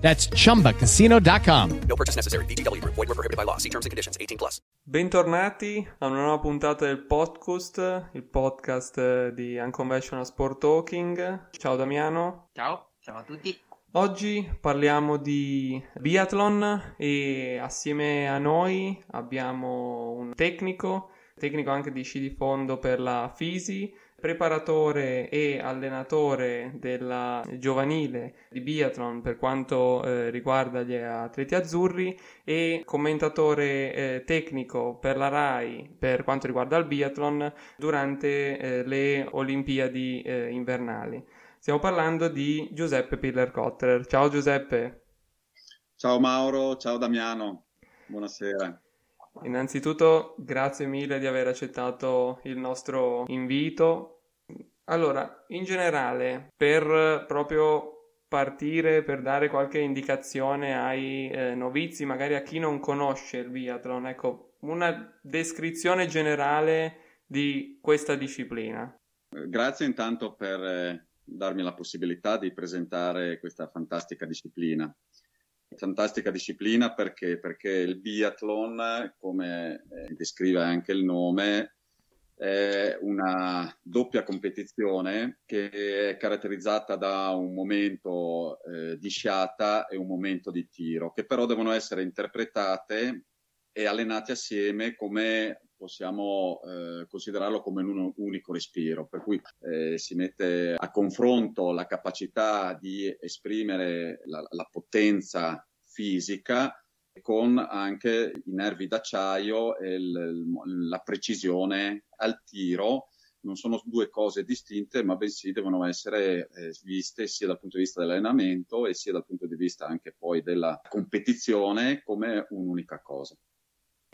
That's chumbacasino.com. No purchase necessary. VGW Group. Void were prohibited by law. See terms and conditions. 18 plus. Bentornati a una nuova puntata del podcast, il podcast di Unconventional Sport Talking. Ciao Damiano. Ciao, ciao a tutti. Oggi parliamo di biathlon e assieme a noi abbiamo un tecnico, tecnico anche di sci di fondo per la Fisi, preparatore e allenatore della giovanile di biathlon per quanto eh, riguarda gli atleti azzurri e commentatore eh, tecnico per la RAI per quanto riguarda il biathlon durante eh, le Olimpiadi eh, invernali. Stiamo parlando di Giuseppe Piller-Cotterer. Ciao Giuseppe. Ciao Mauro, ciao Damiano, buonasera. Innanzitutto grazie mille di aver accettato il nostro invito. Allora, in generale, per proprio partire, per dare qualche indicazione ai eh, novizi, magari a chi non conosce il biathlon, ecco, una descrizione generale di questa disciplina. Grazie intanto per eh, darmi la possibilità di presentare questa fantastica disciplina fantastica disciplina perché, perché il biathlon, come eh, descrive anche il nome, è una doppia competizione che è caratterizzata da un momento eh, di sciata e un momento di tiro, che però devono essere interpretate e allenate assieme come possiamo eh, considerarlo come un unico respiro, per cui eh, si mette a confronto la capacità di esprimere la, la potenza fisica con anche i nervi d'acciaio e il, la precisione al tiro. Non sono due cose distinte, ma bensì devono essere eh, viste sia dal punto di vista dell'allenamento e sia dal punto di vista anche poi della competizione come un'unica cosa.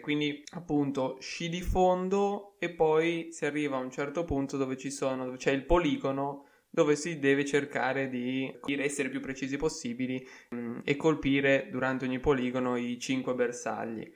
Quindi appunto sci di fondo e poi si arriva a un certo punto dove ci sono, dove c'è il poligono dove si deve cercare di essere più precisi possibili mh, mm, e colpire durante ogni poligono i cinque bersagli.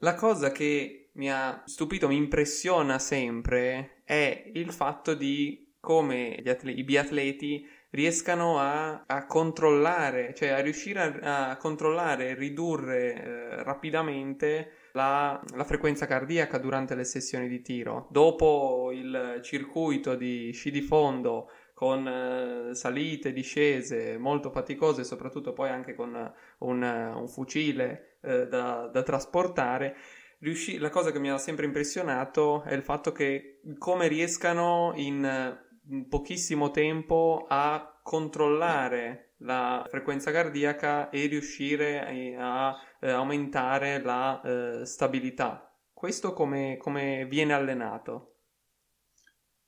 La cosa che mi ha stupito, mi impressiona sempre è il fatto di come atleti, i biatleti riescano a, a, controllare, cioè a riuscire a, a controllare e ridurre eh, rapidamente la, la, frequenza cardiaca durante le sessioni di tiro. Dopo il circuito di sci di fondo con eh, salite, discese molto faticose, soprattutto poi anche con un, un fucile eh, da, da, trasportare. Riusci- la cosa che mi ha sempre impressionato è il fatto che come riescano in, in pochissimo tempo a controllare la frequenza cardiaca e riuscire a, a eh, aumentare la eh, stabilità. Questo come, come viene allenato?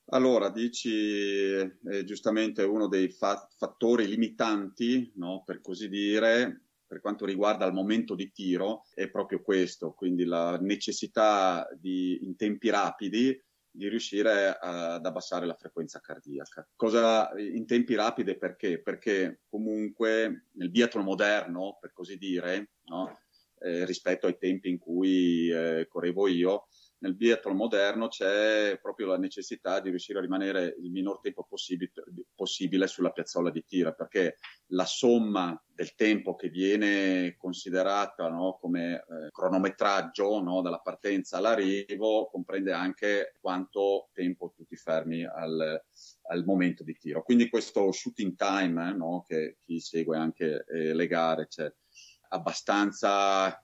Allora, dici eh, giustamente uno dei fa- fattori limitanti, no, per così dire, per quanto riguarda il momento di tiro, è proprio questo, quindi la necessità di, in tempi rapidi di riuscire ad abbassare la frequenza cardiaca. Cosa in tempi rapidi perché? Perché comunque nel biathlon moderno, per così dire, no, eh, rispetto ai tempi in cui eh, correvo io, nel biathlon moderno c'è proprio la necessità di riuscire a rimanere il minor tempo possibile, possibile sulla piazzola di tira, perché la somma del tempo che viene considerata no, come eh, cronometraggio no, dalla partenza all'arrivo comprende anche quanto tempo tu ti fermi al, al momento di tiro. Quindi questo shooting time, eh, no, che chi segue anche eh, le gare, c'è abbastanza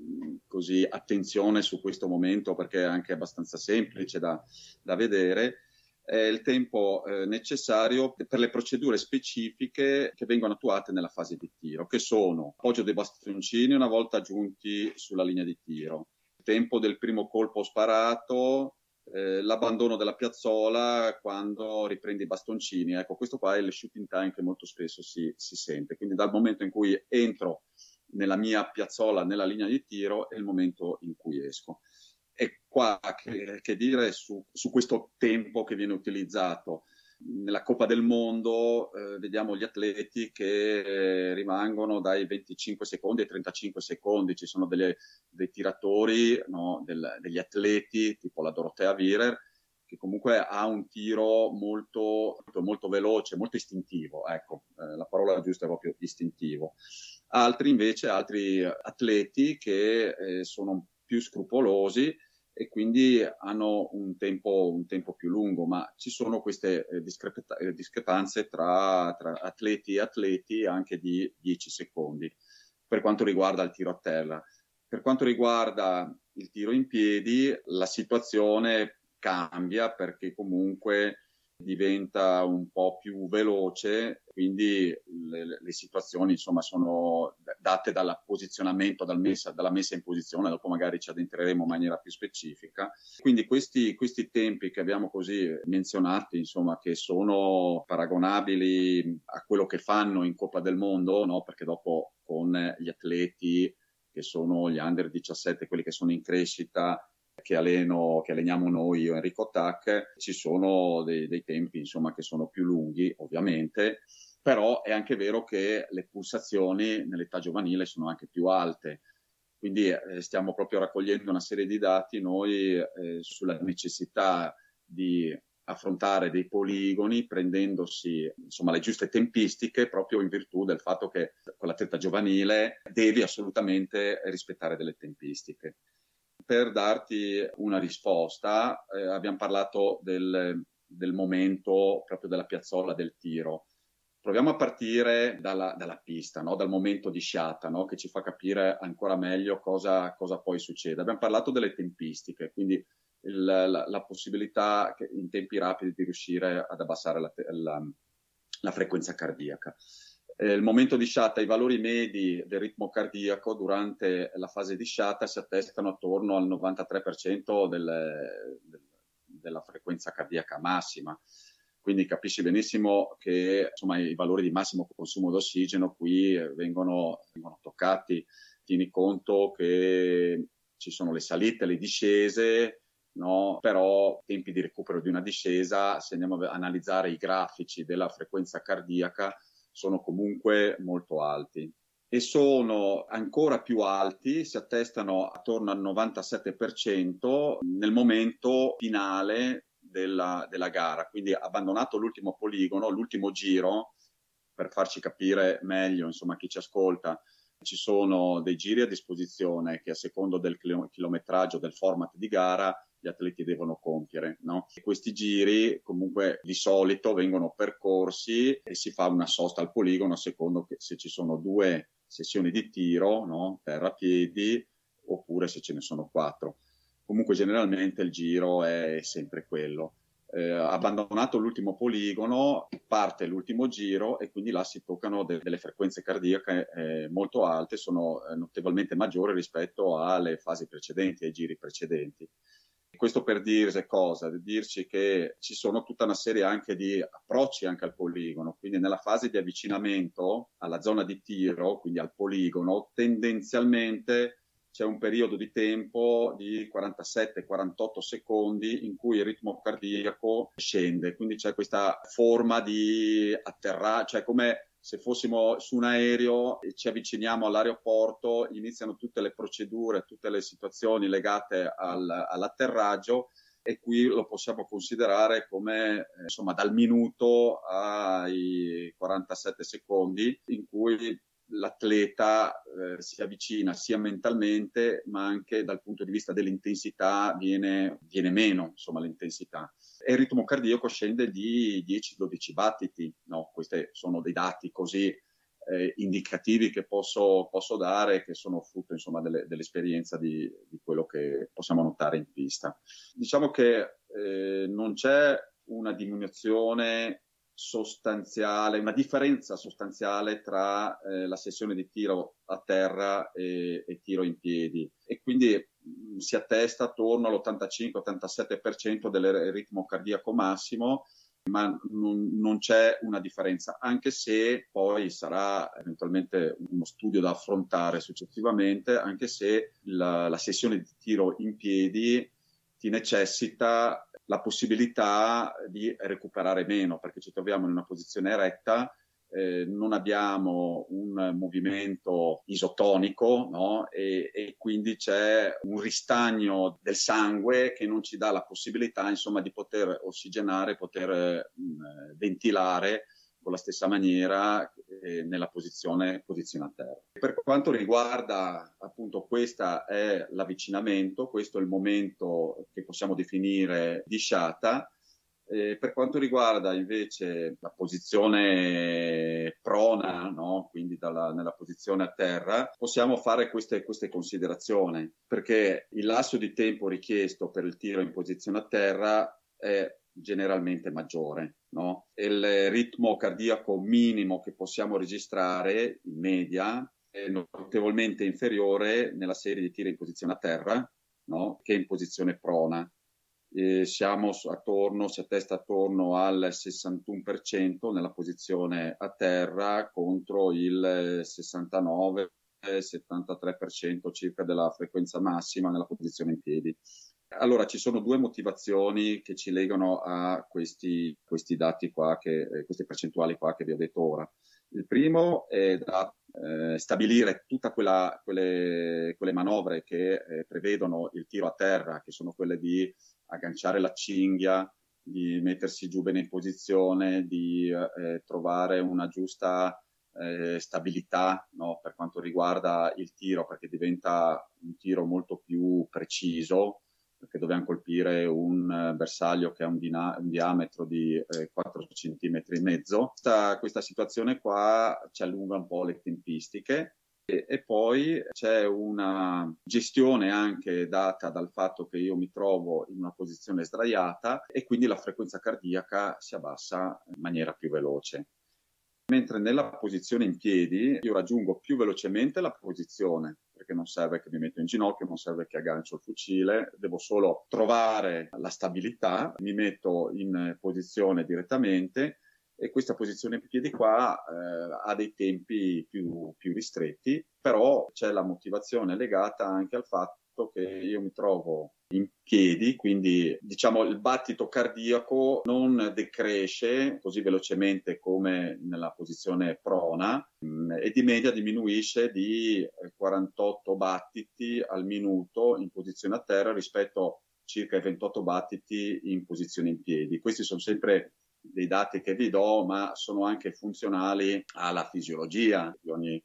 così attenzione su questo momento perché è anche abbastanza semplice da, da vedere è il tempo eh, necessario per le procedure specifiche che vengono attuate nella fase di tiro, che sono appoggio dei bastoncini una volta giunti sulla linea di tiro, il tempo del primo colpo sparato, eh, l'abbandono della piazzola quando riprendi i bastoncini. Ecco, questo qua è il shooting time che molto spesso si, si sente. Quindi dal momento in cui entro nella mia piazzola, nella linea di tiro, è il momento in cui esco. qua che, che dire su, su, questo tempo che viene utilizzato. Nella Coppa del Mondo eh, vediamo gli atleti che eh, rimangono dai 25 secondi ai 35 secondi, ci sono delle, dei tiratori, no, del, degli atleti tipo la Dorotea Virer che comunque ha un tiro molto, molto veloce, molto istintivo, ecco, eh, la parola giusta è proprio istintivo. Altri invece, altri atleti che eh, sono più scrupolosi e quindi hanno un tempo, un tempo più lungo, ma ci sono queste eh, discrep- eh, discrepanze tra, tra, atleti e atleti anche di 10 secondi per quanto riguarda il tiro a terra. Per quanto riguarda il tiro in piedi, la situazione cambia perché comunque diventa un po' più veloce, quindi le, le situazioni insomma sono date dal posizionamento, dal messa, dalla messa in posizione, dopo magari ci addentreremo in maniera più specifica. Quindi questi, questi tempi che abbiamo così menzionati, insomma, che sono paragonabili a quello che fanno in Coppa del Mondo, no? perché dopo con gli atleti che sono gli under 17, quelli che sono in crescita, che, alleno, che alleniamo noi, io Enrico Tac, ci sono dei, dei tempi insomma, che sono più lunghi, ovviamente, però è anche vero che le pulsazioni nell'età giovanile sono anche più alte. Quindi eh, stiamo proprio raccogliendo una serie di dati noi eh, sulla necessità di affrontare dei poligoni prendendosi insomma, le giuste tempistiche proprio in virtù del fatto che con l'atleta giovanile devi assolutamente rispettare delle tempistiche per darti una risposta, eh, abbiamo parlato del, del, momento proprio della piazzola del tiro. Proviamo a partire dalla, dalla pista, no? dal momento di sciata, no? che ci fa capire ancora meglio cosa, cosa, poi succede. Abbiamo parlato delle tempistiche, quindi il, la, la, possibilità che, in tempi rapidi di riuscire ad abbassare la, la, la frequenza cardiaca eh, il momento di sciata, i valori medi del ritmo cardiaco durante la fase di sciata si attestano attorno al 93% del, del, della frequenza cardiaca massima. Quindi capisci benissimo che insomma, i valori di massimo consumo d'ossigeno qui vengono, vengono toccati. Tieni conto che ci sono le salite, le discese, No? però tempi di recupero di una discesa, se andiamo ad analizzare i grafici della frequenza cardiaca, sono comunque molto alti e sono ancora più alti, si attestano attorno al 97% nel momento finale della, della gara, quindi abbandonato l'ultimo poligono, l'ultimo giro, per farci capire meglio, insomma, chi ci ascolta, ci sono dei giri a disposizione che a secondo del chilometraggio del format di gara gli atleti devono compiere. No? questi giri comunque di solito vengono percorsi e si fa una sosta al poligono a secondo che se ci sono due sessioni di tiro, no? terra-piedi, oppure se ce ne sono quattro. Comunque generalmente il giro è sempre quello. Eh, abbandonato l'ultimo poligono, parte l'ultimo giro e quindi là si toccano de- delle frequenze cardiache eh, molto alte, sono eh, notevolmente maggiori rispetto alle fasi precedenti, ai giri precedenti. Questo per dirci cosa? Dirci che ci sono tutta una serie anche di approcci anche al poligono, quindi nella fase di avvicinamento alla zona di tiro, quindi al poligono, tendenzialmente c'è un periodo di tempo di 47-48 secondi in cui il ritmo cardiaco scende, quindi c'è questa forma di atterraggio, cioè come se fossimo su un aereo e ci avviciniamo all'aeroporto, iniziano tutte le procedure, tutte le situazioni legate al, all'atterraggio e qui lo possiamo considerare come eh, insomma dal minuto ai 47 secondi in cui l'atleta eh, si avvicina sia mentalmente ma anche dal punto di vista dell'intensità viene, viene meno insomma l'intensità e il ritmo cardiaco scende di 10-12 battiti no? questi sono dei dati così eh, indicativi che posso, posso, dare che sono frutto insomma delle, dell'esperienza di, di, quello che possiamo notare in pista diciamo che eh, non c'è una diminuzione sostanziale, una differenza sostanziale tra eh, la sessione di tiro a terra e, e tiro in piedi. E quindi mh, mm, si attesta attorno all'85-87% del ritmo cardiaco massimo ma non, non, c'è una differenza, anche se poi sarà eventualmente uno studio da affrontare successivamente, anche se la, la sessione di tiro in piedi ti necessita la possibilità di recuperare meno perché ci troviamo in una posizione eretta eh, non abbiamo un movimento isotonico no? e, e, quindi c'è un ristagno del sangue che non ci dà la possibilità insomma, di poter ossigenare, poter mh, ventilare con la stessa maniera eh, nella posizione, posizione a terra. Per quanto riguarda appunto questo è l'avvicinamento, questo è il momento che possiamo definire di sciata, eh, per quanto riguarda invece la posizione prona, no? quindi dalla, nella posizione a terra, possiamo fare queste, queste, considerazioni, perché il lasso di tempo richiesto per il tiro in posizione a terra è generalmente maggiore. No? Il ritmo cardiaco minimo che possiamo registrare in media è notevolmente inferiore nella serie di tiri in posizione a terra no? che in posizione prona eh, siamo attorno, si attesta attorno al 61% nella posizione a terra contro il 69 73% circa della frequenza massima nella posizione in piedi. Allora, ci sono due motivazioni che ci legano a questi, questi dati qua, che, eh, queste percentuali qua che vi ho detto ora. Il primo è da eh, stabilire tutte quelle, quelle, manovre che eh, prevedono il tiro a terra, che sono quelle di agganciare la cinghia, di mettersi giù bene in posizione, di eh, trovare una giusta eh, stabilità no, per quanto riguarda il tiro, perché diventa un tiro molto più preciso, perché dobbiamo colpire un bersaglio che ha un, dina- un diametro di eh, 4 cm e mezzo. Questa, questa situazione qua ci allunga un po' le tempistiche e, poi c'è una gestione anche data dal fatto che io mi trovo in una posizione sdraiata e quindi la frequenza cardiaca si abbassa in maniera più veloce. Mentre nella posizione in piedi io raggiungo più velocemente la posizione, perché non serve che mi metto in ginocchio, non serve che aggancio il fucile, devo solo trovare la stabilità, mi metto in posizione direttamente e questa posizione in piedi qua eh, ha dei tempi più, più, ristretti, però c'è la motivazione legata anche al fatto che io mi trovo in piedi, quindi diciamo il battito cardiaco non decresce così velocemente come nella posizione prona mm, e di media diminuisce di 48 battiti al minuto in posizione a terra rispetto a circa 28 battiti in posizione in piedi. Questi sono sempre dei dati che vi do, ma sono anche funzionali alla fisiologia di ogni eh,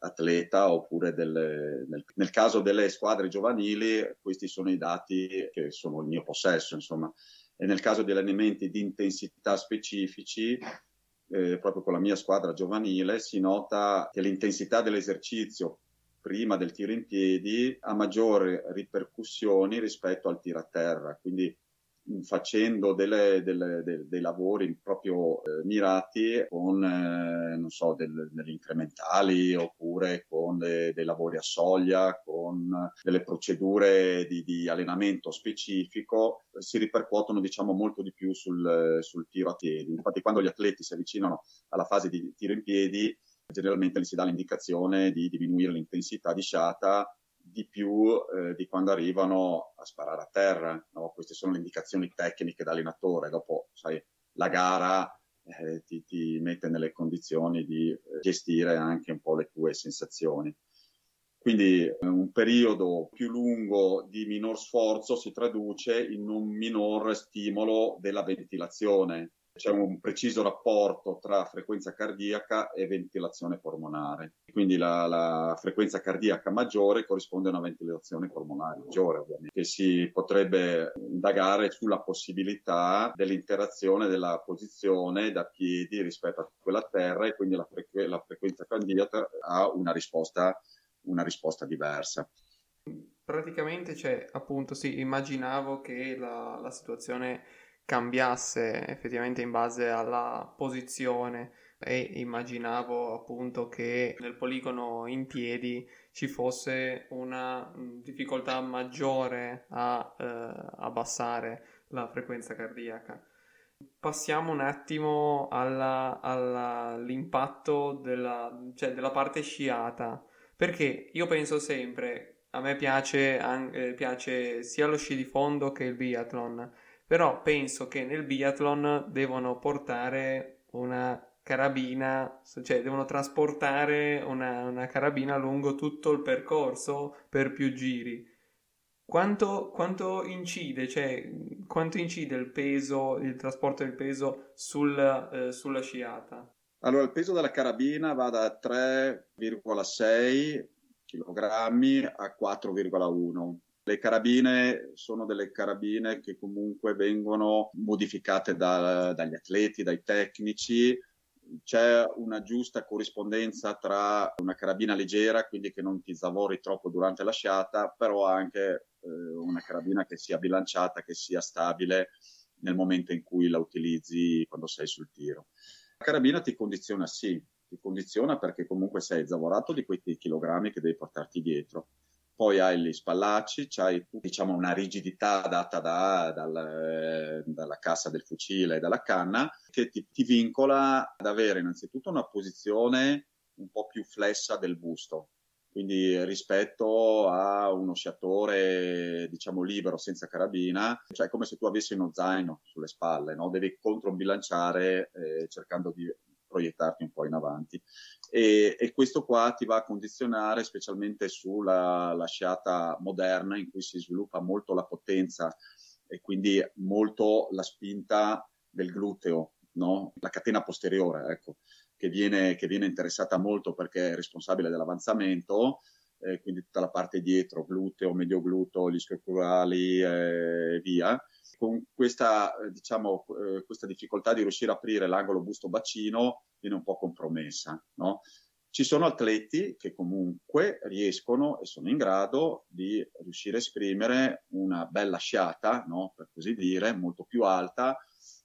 atleta oppure delle, nel, nel, caso delle squadre giovanili questi sono i dati che sono il mio possesso insomma. E nel caso di allenamenti di intensità specifici eh, proprio con la mia squadra giovanile si nota che l'intensità dell'esercizio prima del tiro in piedi ha maggiori ripercussioni rispetto al tiro a terra. Quindi facendo delle, delle, dei, dei lavori proprio eh, mirati con, eh, non so, del, degli incrementali oppure con de, dei lavori a soglia, con delle procedure di, di allenamento specifico, eh, si ripercuotono diciamo molto di più sul, sul tiro a piedi. Infatti quando gli atleti si avvicinano alla fase di tiro in piedi, generalmente gli si dà l'indicazione di diminuire l'intensità di sciata di più eh, di quando arrivano a sparare a terra. No? Queste sono le indicazioni tecniche da allenatore. Dopo, sai, la gara eh, ti, ti, mette nelle condizioni di eh, gestire anche un po' le tue sensazioni. Quindi eh, un periodo più lungo di minor sforzo si traduce in un minor stimolo della ventilazione, c'è un preciso rapporto tra frequenza cardiaca e ventilazione polmonare. Quindi la, la, frequenza cardiaca maggiore corrisponde a una ventilazione polmonare maggiore, ovviamente, che si potrebbe indagare sulla possibilità dell'interazione della posizione da piedi rispetto a quella a terra e quindi la, frequ- la frequenza cardiaca ha una risposta, una risposta diversa. Praticamente, cioè, appunto, sì, immaginavo che la, la situazione cambiasse effettivamente in base alla posizione. E immaginavo appunto che nel poligono in piedi ci fosse una difficoltà maggiore a eh, abbassare la frequenza cardiaca. Passiamo un attimo alla, alla, all'impatto della, cioè della parte sciata, perché io penso sempre a me piace, eh, piace sia lo sci di fondo che il biathlon, però penso che nel biathlon devono portare una carabina, cioè devono trasportare una, una carabina lungo tutto il percorso per più giri. Quanto, quanto, incide, cioè, quanto incide il peso, il trasporto del peso sul, eh, sulla sciata? Allora, il peso della carabina va da 3,6 kg a 4,1. Le carabine sono delle carabine che comunque vengono modificate da, dagli atleti, dai tecnici. C'è una giusta corrispondenza tra una carabina leggera, quindi che non ti zavori troppo durante la sciata, però anche eh, una carabina che sia bilanciata, che sia stabile nel momento in cui la utilizzi quando sei sul tiro. La carabina ti condiziona sì, ti condiziona perché comunque sei zavorato di quei chilogrammi che devi portarti dietro. Poi hai gli spallacci, c'hai diciamo una rigidità data da, dal, dalla cassa del fucile e dalla canna che ti, ti vincola ad avere innanzitutto una posizione un po' più flessa del busto, quindi rispetto a uno sciatore diciamo libero senza carabina, cioè come se tu avessi uno zaino sulle spalle, no? devi controbilanciare eh, cercando di proiettarti un po' in avanti. E, e, questo qua ti va a condizionare specialmente sulla sciata moderna in cui si sviluppa molto la potenza e quindi molto la spinta del gluteo, no? la catena posteriore, ecco, che viene, che viene interessata molto perché è responsabile dell'avanzamento. Eh, quindi tutta la parte dietro, gluteo, medio gluteo, gli ischiocurali e eh, via con questa, eh, diciamo, eh, questa difficoltà di riuscire a aprire l'angolo busto-bacino viene un po' compromessa. No? Ci sono atleti che comunque riescono e sono in grado di riuscire a esprimere una bella sciata, no? per così dire, molto più alta,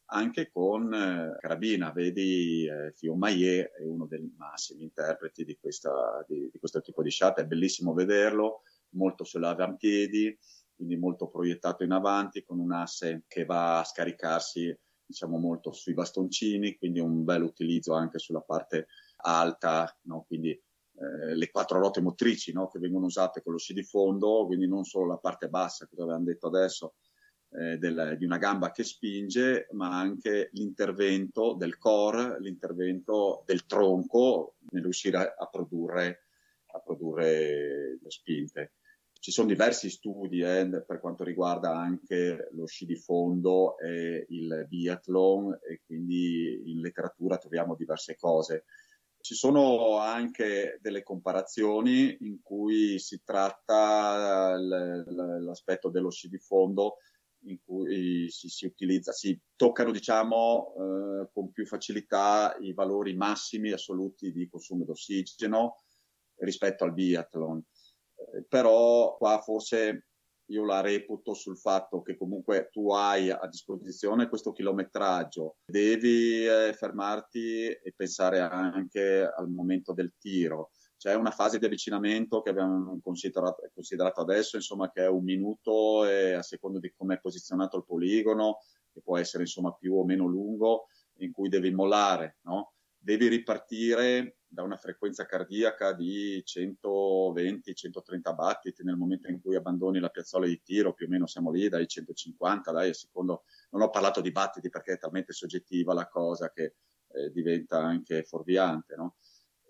anche con eh, carabina. Vedi, eh, Fio Maillet è uno dei massimi interpreti di, questa, di, di questo tipo di sciata, è bellissimo vederlo, molto sull'avampiedi, quindi molto proiettato in avanti con un asse che va a scaricarsi diciamo molto sui bastoncini, quindi un bel utilizzo anche sulla parte alta, no? quindi eh, le quattro ruote motrici no? che vengono usate con lo sci di fondo, quindi non solo la parte bassa, come avevamo detto adesso, eh, del, di una gamba che spinge, ma anche l'intervento del core, l'intervento del tronco nel riuscire a produrre, a produrre le spinte. Ci sono diversi studi eh, per quanto riguarda anche lo sci di fondo e il biathlon e quindi in letteratura troviamo diverse cose. Ci sono anche delle comparazioni in cui si tratta l'aspetto dello sci di fondo in cui si, si utilizza, si toccano diciamo eh, con più facilità i valori massimi assoluti di consumo d'ossigeno rispetto al biathlon però qua forse io la reputo sul fatto che comunque tu hai a disposizione questo chilometraggio, devi eh, fermarti e pensare anche al momento del tiro. C'è una fase di avvicinamento che abbiamo considerato, considerato adesso, insomma, che è un minuto a seconda di come è posizionato il poligono, che può essere insomma più o meno lungo, in cui devi mollare, no? Devi ripartire da una frequenza cardiaca di 120-130 battiti nel momento in cui abbandoni la piazzola di tiro, più o meno siamo lì dai 150, dai, secondo, non ho parlato di battiti perché è talmente soggettiva la cosa che eh, diventa anche fuorviante, no?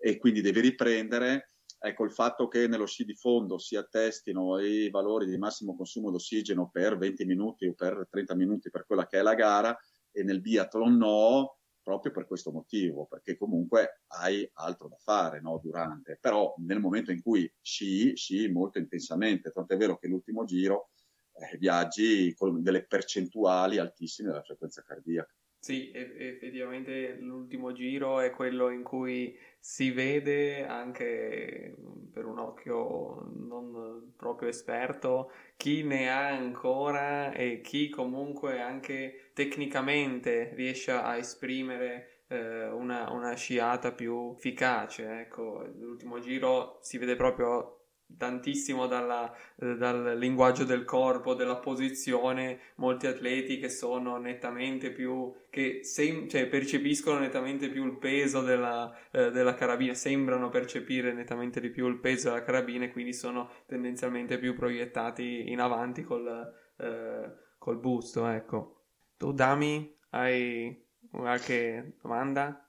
E quindi devi riprendere, ecco il fatto che nello sci di fondo si attestino i valori di massimo consumo d'ossigeno per 20 minuti o per 30 minuti per quella che è la gara e nel biathlon no, proprio per questo motivo, perché comunque hai altro da fare no, durante, però nel momento in cui sci, sci molto intensamente, tanto è vero che l'ultimo giro eh, viaggi con delle percentuali altissime della frequenza cardiaca. Sì, effettivamente l'ultimo giro è quello in cui si vede anche per un occhio non proprio esperto chi ne ha ancora e chi comunque anche tecnicamente riesce a esprimere eh, una, una, sciata più efficace. Ecco, l'ultimo giro si vede proprio tantissimo dalla, eh, dal linguaggio del corpo, della posizione, molti atleti che sono nettamente più, che sem- cioè, percepiscono nettamente più il peso della, eh, della, carabina, sembrano percepire nettamente di più il peso della carabina e quindi sono tendenzialmente più proiettati in avanti col, eh, col busto, ecco. Tu Dami hai qualche domanda?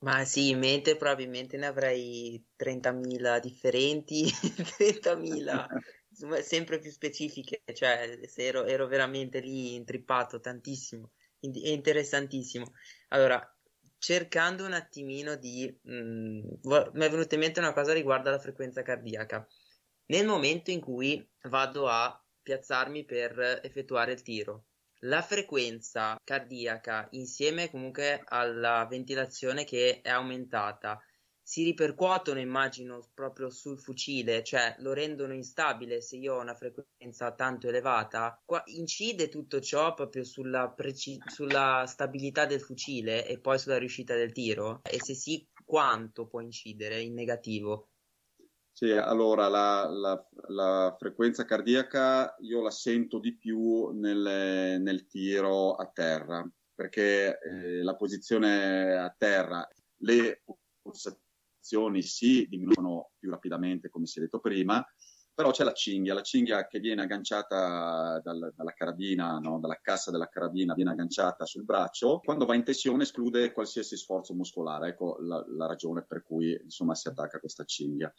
Ma sì, in mente probabilmente ne avrei 30.000 differenti, 30.000 sempre più specifiche, cioè ero, ero veramente lì intrippato tantissimo, è interessantissimo. Allora, cercando un attimino di... Mh, mm, mi è venuta in mente una cosa riguardo alla frequenza cardiaca. Nel momento in cui vado a piazzarmi per effettuare il tiro, la frequenza cardiaca insieme comunque alla ventilazione che è aumentata si ripercuotono, immagino, proprio sul fucile, cioè lo rendono instabile se io ho una frequenza tanto elevata. Qua incide tutto ciò proprio sulla, preci- sulla stabilità del fucile e poi sulla riuscita del tiro? E se sì, quanto può incidere in negativo? Sì, allora la, la, la, frequenza cardiaca io la sento di più nel, nel tiro a terra, perché eh, la posizione a terra, le pulsazioni si diminuiscono più rapidamente, come si è detto prima, però c'è la cinghia, la cinghia che viene agganciata dal, dalla carabina, no? dalla cassa della carabina, viene agganciata sul braccio, quando va in tensione esclude qualsiasi sforzo muscolare, ecco la, la ragione per cui insomma si attacca questa cinghia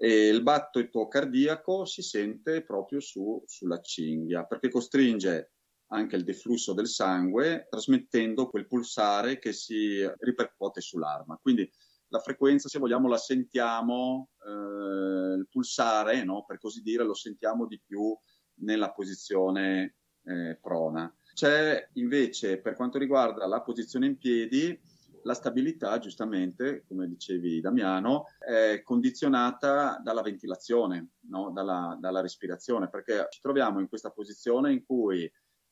e il battito cardiaco si sente proprio su, sulla cinghia perché costringe anche il deflusso del sangue trasmettendo quel pulsare che si ripercuote sull'arma. Quindi la frequenza, se vogliamo, la sentiamo, eh, il pulsare, no, per così dire, lo sentiamo di più nella posizione eh, prona. C'è invece, per quanto riguarda la posizione in piedi, la stabilità, giustamente, come dicevi Damiano, è condizionata dalla ventilazione, no? dalla, dalla, respirazione, perché ci troviamo in questa posizione in cui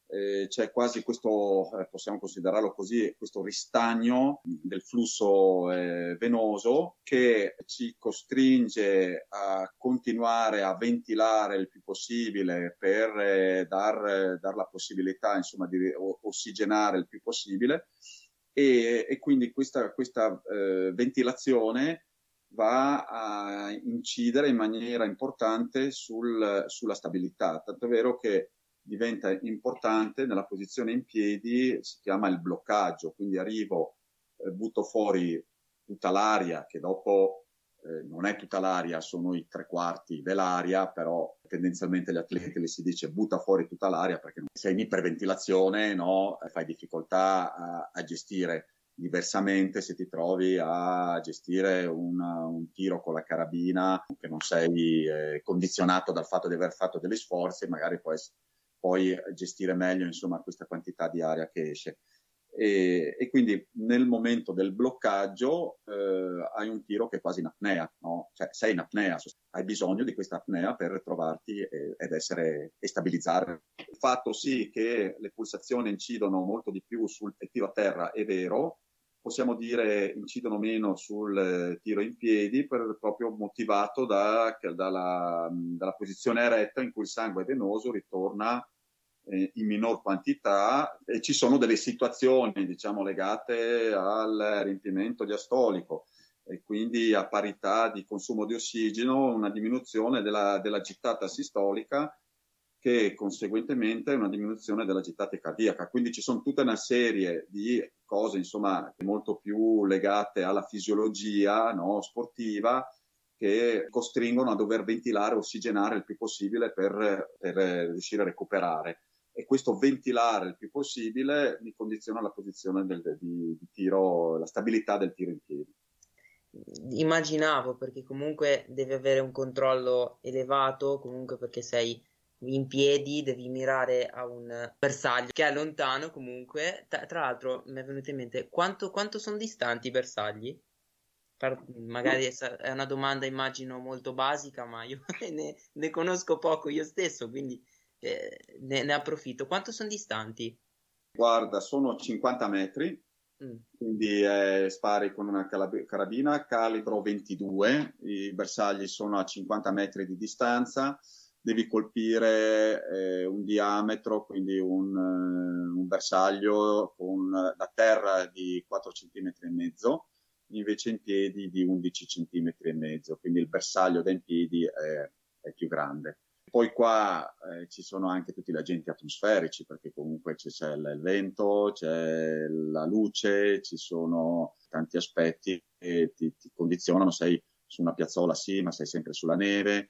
eh, c'è quasi questo, eh, possiamo considerarlo così, questo ristagno del flusso eh, venoso che ci costringe a continuare a ventilare il più possibile per eh, dar, dar, la possibilità insomma, di ossigenare il più possibile e, e quindi questa, questa eh, ventilazione va a incidere in maniera importante sul, sulla stabilità, tanto vero che diventa importante nella posizione in piedi, si chiama il bloccaggio, quindi arrivo, eh, butto fuori tutta l'aria che dopo eh, non è tutta l'aria, sono i tre quarti dell'aria, però tendenzialmente agli atleti le si dice butta fuori tutta l'aria perché sei in iperventilazione, no? fai difficoltà a, a, gestire diversamente se ti trovi a gestire un, un tiro con la carabina che non sei eh, condizionato dal fatto di aver fatto degli sforzi, magari puoi, puoi gestire meglio insomma, questa quantità di aria che esce e, e, quindi nel momento del bloccaggio eh, hai un tiro che è quasi in apnea, no? cioè sei in apnea, hai bisogno di questa apnea per trovarti e, ed essere e stabilizzare. Il fatto sì che le pulsazioni incidono molto di più sul tiro a terra è vero, possiamo dire incidono meno sul tiro in piedi per, proprio motivato da, dalla, dalla posizione eretta in cui il sangue venoso ritorna eh, in minor quantità e ci sono delle situazioni diciamo legate al riempimento diastolico e quindi a parità di consumo di ossigeno una diminuzione della, della gittata sistolica che conseguentemente è una diminuzione della gittata cardiaca. Quindi ci sono tutta una serie di cose, insomma, molto più legate alla fisiologia no, sportiva che costringono a dover ventilare, ossigenare il più possibile per, per riuscire a recuperare e questo ventilare il più possibile mi condiziona la posizione del, di, di tiro, la stabilità del tiro in piedi. Immaginavo perché comunque devi avere un controllo elevato, comunque perché sei in piedi, devi mirare a un bersaglio che è lontano comunque. Tra, tra l'altro mi è venuto in mente quanto, quanto sono distanti i bersagli? Per, magari è una domanda immagino molto basica, ma io ne, ne conosco poco io stesso, quindi eh, ne, ne, approfitto. Quanto sono distanti? Guarda, sono 50 metri Mm. Quindi eh, spari con una carabina calibro 22, i bersagli sono a 50 metri di distanza, devi colpire eh, un diametro, quindi un, uh, un, bersaglio con la terra di 4 cm e mezzo, invece in piedi di 11 cm e mezzo, quindi il bersaglio da in piedi è, è più grande. Poi qua eh, ci sono anche tutti gli agenti atmosferici, perché comunque c'è, c'è il vento, c'è la luce, ci sono tanti aspetti che ti, ti condizionano, sei su una piazzola sì, ma sei sempre sulla neve,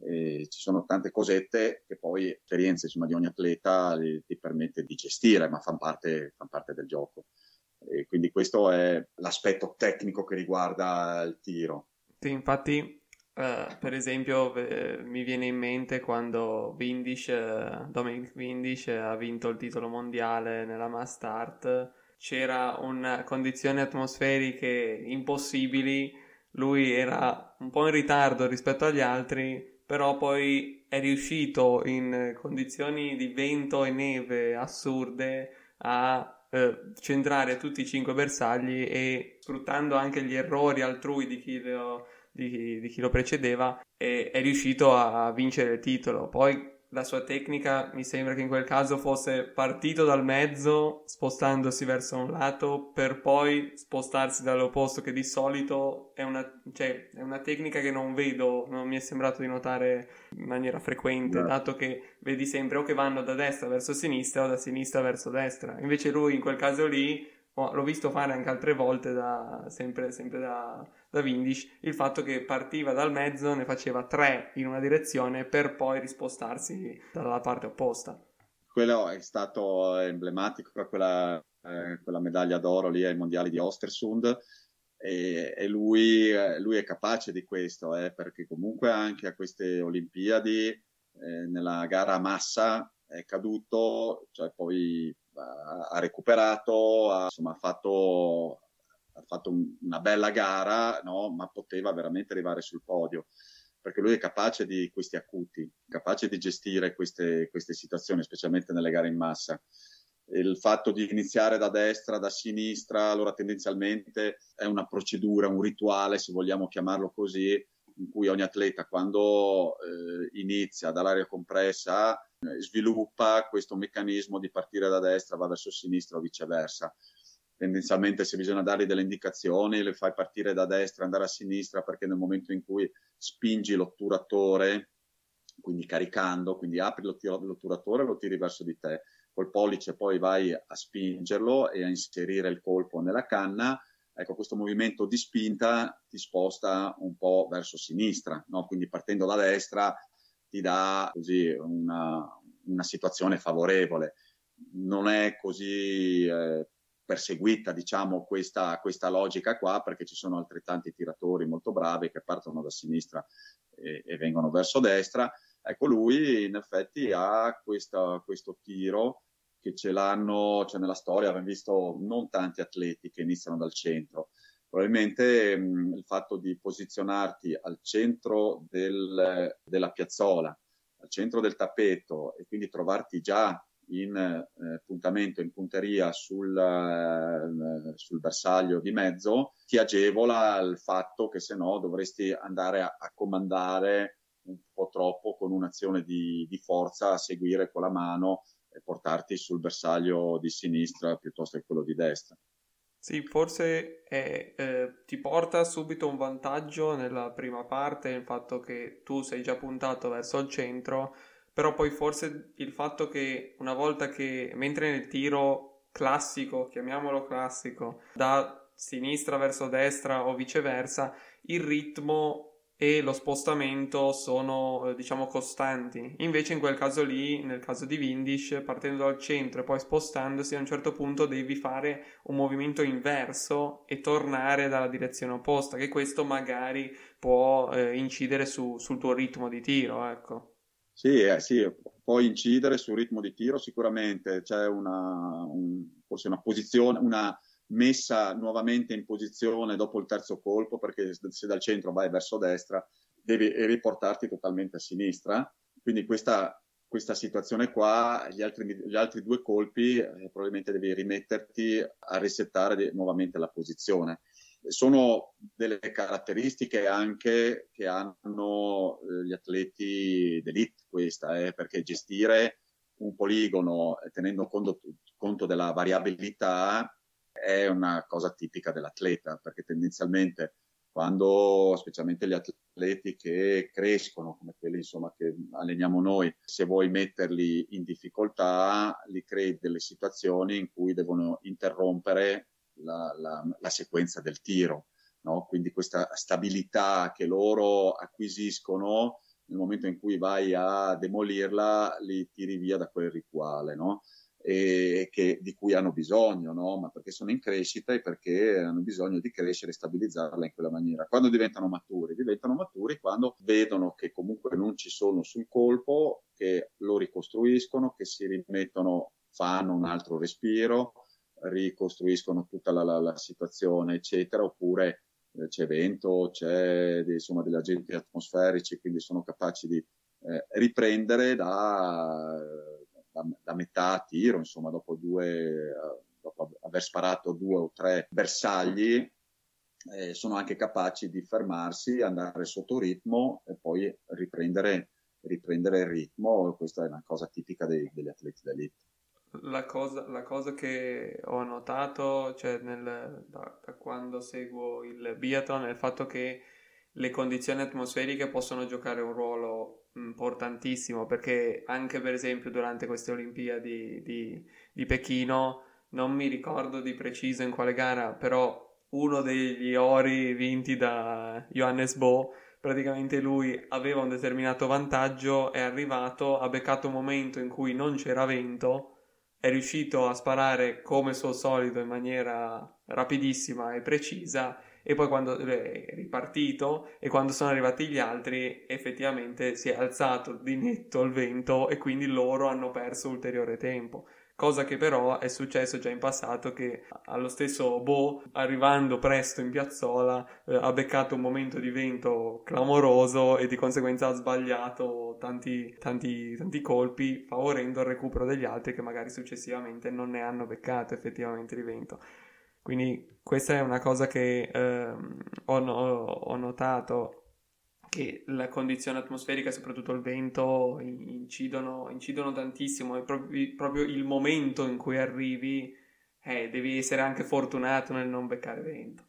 e ci sono tante cosette che poi esperienze insomma, di ogni atleta ti permette di gestire, ma fanno parte, fan parte del gioco. E quindi questo è l'aspetto tecnico che riguarda il tiro. Sì, infatti, uh, per esempio, eh, mi viene in mente quando Windish, uh, Dominic Windish ha vinto il titolo mondiale nella Mastart, c'era una condizioni atmosferiche impossibili, lui era un po' in ritardo rispetto agli altri, però poi è riuscito in condizioni di vento e neve assurde a eh, centrare tutti i cinque bersagli e sfruttando anche gli errori altrui di chi lo, di, di chi lo precedeva è, è riuscito a vincere il titolo. Poi la sua tecnica mi sembra che in quel caso fosse partito dal mezzo, spostandosi verso un lato, per poi spostarsi dall'opposto, che di solito è una, cioè, è una tecnica che non vedo, non mi è sembrato di notare in maniera frequente, no. dato che vedi sempre o che vanno da destra verso sinistra o da sinistra verso destra. Invece lui in quel caso lì l'ho visto fare anche altre volte da, sempre, sempre da, da Windish, il fatto che partiva dal mezzo, ne faceva tre in una direzione per poi rispostarsi dalla parte opposta. Quello è stato emblematico, quella, eh, quella medaglia d'oro lì ai mondiali di Ostersund. E, e lui, lui, è capace di questo, eh, perché comunque anche a queste Olimpiadi, eh, nella gara a massa, è caduto, cioè poi ha recuperato, ha, insomma, fatto, ha fatto un, una bella gara, no? ma poteva veramente arrivare sul podio perché lui è capace di questi acuti, capace di gestire queste, queste situazioni, specialmente nelle gare in massa. Il fatto di iniziare da destra, da sinistra, allora tendenzialmente è una procedura, un rituale, se vogliamo chiamarlo così, in cui ogni atleta quando eh, inizia dall'aria compressa eh, sviluppa questo meccanismo di partire da destra, va verso sinistra o viceversa. Tendenzialmente se bisogna dargli delle indicazioni le fai partire da destra, andare a sinistra perché nel momento in cui spingi l'otturatore, quindi caricando, quindi apri l'otturatore e lo tiri verso di te, col pollice poi vai a spingerlo e a inserire il colpo nella canna, ecco questo movimento di spinta ti sposta un po' verso sinistra, no? quindi partendo da destra ti dà così una, una situazione favorevole. Non è così eh, perseguita, diciamo, questa, questa, logica qua, perché ci sono altrettanti tiratori molto bravi che partono da sinistra e, e vengono verso destra. Ecco, lui in effetti ha questa, questo tiro che ce l'hanno, cioè nella storia abbiamo visto non tanti atleti che iniziano dal centro. Probabilmente mh, il fatto di posizionarti al centro del, della piazzola, al centro del tappeto e quindi trovarti già in eh, puntamento, in punteria sul, eh, sul, bersaglio di mezzo, ti agevola il fatto che se no dovresti andare a, a comandare un po' troppo con un'azione di, di, forza, a seguire con la mano e portarti sul bersaglio di sinistra piuttosto che quello di destra. Sì, forse è, eh, ti porta subito un vantaggio nella prima parte il fatto che tu sei già puntato verso il centro, però poi forse il fatto che una volta che, mentre nel tiro classico, chiamiamolo classico, da sinistra verso destra o viceversa, il ritmo e lo spostamento sono eh, diciamo costanti. Invece in quel caso lì nel caso di Windish partendo dal centro e poi spostandosi a un certo punto devi fare un movimento inverso e tornare dalla direzione opposta che questo magari può eh, incidere su, sul tuo ritmo di tiro ecco sì, eh, sì, può incidere sul ritmo di tiro sicuramente c'è una un, forse una posizione una messa nuovamente in posizione dopo il terzo colpo, perché se dal centro vai verso destra devi riportarti totalmente a sinistra. Quindi questa, questa situazione qua, gli altri, gli altri due colpi, eh, probabilmente devi rimetterti a resettare di, nuovamente la posizione. Sono delle caratteristiche anche che hanno eh, gli atleti d'elite, questa, eh, perché gestire un poligono eh, tenendo conto, conto della variabilità è una cosa tipica dell'atleta, perché tendenzialmente quando specialmente gli atleti che crescono, come quelli insomma, che alleniamo noi, se vuoi metterli in difficoltà, li crei delle situazioni in cui devono interrompere la, la, la sequenza del tiro. No? Quindi questa stabilità che loro acquisiscono nel momento in cui vai a demolirla, li tiri via da quel rituale. No? e che, di cui hanno bisogno, no? ma perché sono in crescita e perché hanno bisogno di crescere e stabilizzarla in quella maniera. Quando diventano maturi? Diventano maturi quando vedono che comunque non ci sono sul colpo, che lo ricostruiscono, che si rimettono, fanno un altro respiro, ricostruiscono tutta la, la, la situazione, eccetera, oppure eh, c'è vento, c'è insomma degli agenti atmosferici, quindi sono capaci di eh, riprendere da da, da metà tiro, insomma, dopo, due, dopo aver sparato due o tre bersagli, eh, sono anche capaci di fermarsi, andare sotto ritmo e poi riprendere, riprendere il ritmo. Questa è una cosa tipica dei, degli atleti d'elite. La cosa, la cosa, che ho notato cioè nel, da, da, quando seguo il biathlon è il fatto che le condizioni atmosferiche possono giocare un ruolo importantissimo perché anche per esempio durante queste Olimpiadi di, di Pechino non mi ricordo di preciso in quale gara però uno degli ori vinti da Johannes Bo praticamente lui aveva un determinato vantaggio è arrivato ha beccato un momento in cui non c'era vento è riuscito a sparare come suo solito in maniera rapidissima e precisa e poi quando è ripartito e quando sono arrivati gli altri effettivamente si è alzato di netto il vento e quindi loro hanno perso ulteriore tempo cosa che però è successo già in passato che allo stesso Bo arrivando presto in piazzola eh, ha beccato un momento di vento clamoroso e di conseguenza ha sbagliato tanti, tanti, tanti colpi favorendo il recupero degli altri che magari successivamente non ne hanno beccato effettivamente di vento. Quindi questa è una cosa che ehm, ho, ho, notato, che la condizione atmosferica, soprattutto il vento, incidono, incidono tantissimo. È proprio, proprio, il momento in cui arrivi, eh, devi essere anche fortunato nel non beccare vento.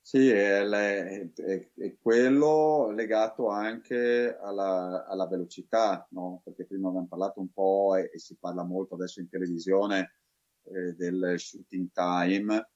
Sì, è, è, è, quello legato anche alla, alla velocità, no? perché prima abbiamo parlato un po' e, e si parla molto adesso in televisione eh, del shooting time,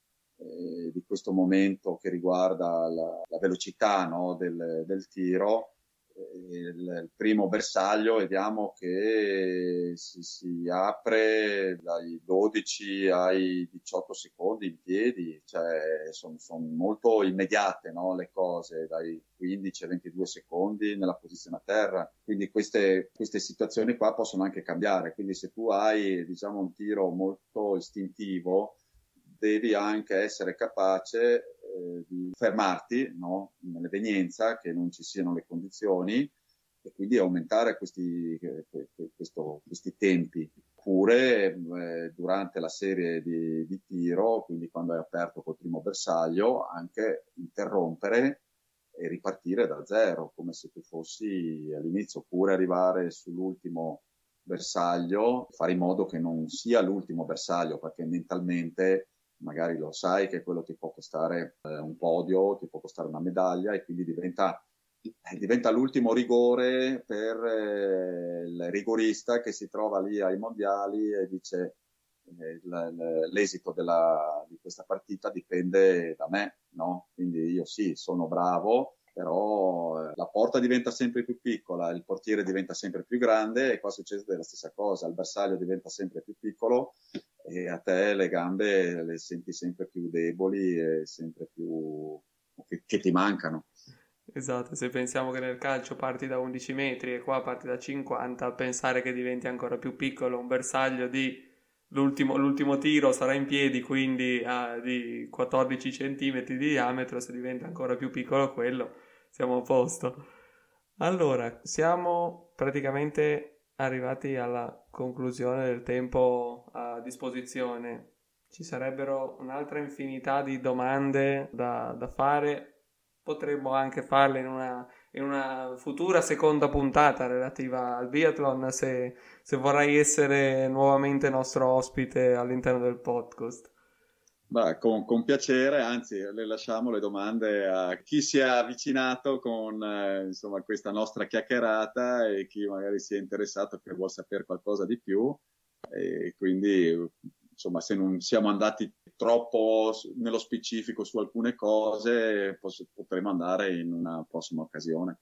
eh, di questo momento che riguarda la, la velocità no, del, del, tiro. Il, il, primo bersaglio vediamo che si, si, apre dai 12 ai 18 secondi in piedi, cioè sono, sono molto immediate no, le cose, dai 15 ai 22 secondi nella posizione a terra. Quindi queste, queste situazioni qua possono anche cambiare. Quindi se tu hai diciamo, un tiro molto istintivo, devi anche essere capace eh, di fermarti no? nell'evenienza, che non ci siano le condizioni e quindi aumentare questi, questo, questi tempi. Oppure eh, durante la serie di, di, tiro, quindi quando hai aperto col primo bersaglio, anche interrompere e ripartire da zero, come se tu fossi all'inizio, oppure arrivare sull'ultimo bersaglio, fare in modo che non sia l'ultimo bersaglio, perché mentalmente magari lo sai che quello ti può costare eh, un podio, ti può costare una medaglia e quindi diventa, eh, diventa l'ultimo rigore per eh, il rigorista che si trova lì ai mondiali e dice eh, l'esito della, di questa partita dipende da me, no? Quindi io sì, sono bravo, però eh, la porta diventa sempre più piccola, il portiere diventa sempre più grande e qua succede la stessa cosa, il bersaglio diventa sempre più piccolo e a te le gambe le senti sempre più deboli e sempre più che, che ti mancano. Esatto, se pensiamo che nel calcio parti da 11 metri e qua parti da 50, pensare che diventi ancora più piccolo un bersaglio di l'ultimo, l'ultimo tiro sarà in piedi, quindi ah, di 14 cm di diametro, se diventa ancora più piccolo quello, siamo a posto. Allora, siamo praticamente arrivati alla conclusione del tempo a disposizione. Ci sarebbero un'altra infinità di domande da, da fare. Potremmo anche farle in una, in una, futura seconda puntata relativa al biathlon se, se vorrai essere nuovamente nostro ospite all'interno del podcast. Beh, con, con, piacere, anzi le lasciamo le domande a chi si è avvicinato con eh, insomma, questa nostra chiacchierata e chi magari si è interessato e vuole sapere qualcosa di più. E quindi, insomma, se non siamo andati troppo nello specifico su alcune cose, potremo andare in una prossima occasione.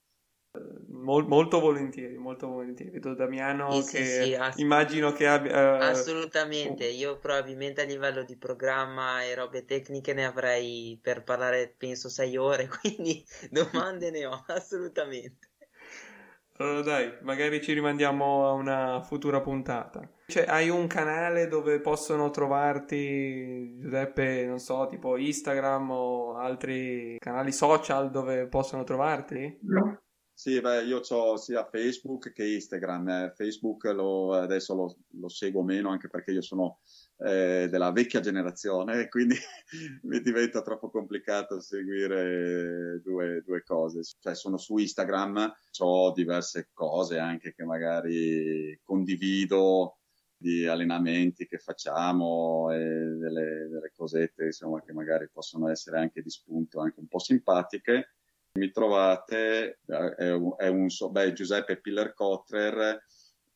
Mol, molto volentieri, molto volentieri. Vedo Damiano sì, che sì, sì, ass- immagino che abbia... Uh, assolutamente, io probabilmente a livello di programma e robe tecniche ne avrei per parlare penso sei ore, quindi domande ne ho, assolutamente. Allora dai, magari ci rimandiamo a una futura puntata. Cioè, hai un canale dove possono trovarti, Giuseppe, non so, tipo Instagram o altri canali social dove possono trovarti? No. Sì, beh, io ho sia Facebook che Instagram. Eh, Facebook lo, adesso lo, lo, seguo meno anche perché io sono eh, della vecchia generazione e quindi mi diventa troppo complicato seguire due, due cose. Cioè, sono su Instagram, ho diverse cose anche che magari condivido di allenamenti che facciamo e delle, delle cosette insomma, che magari possono essere anche di spunto, anche un po' simpatiche mi trovate, eh, è un, so, beh, Giuseppe Piller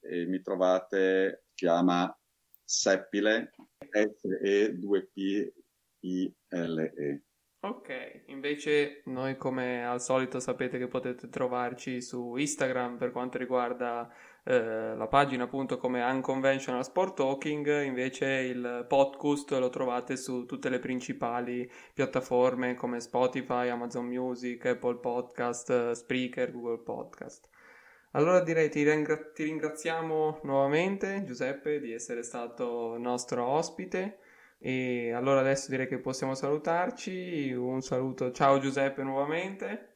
e mi trovate, chiama Seppile, S-E-2-P-I-L-E. Ok, invece noi come al solito sapete che potete trovarci su Instagram per quanto riguarda eh, la pagina appunto come Unconventional Sport Talking, invece il podcast lo trovate su tutte le principali piattaforme come Spotify, Amazon Music, Apple Podcast, Spreaker, Google Podcast. Allora direi ti, ringra- ti ringraziamo nuovamente Giuseppe di essere stato nostro ospite e allora adesso direi che possiamo salutarci. Un saluto, ciao Giuseppe nuovamente.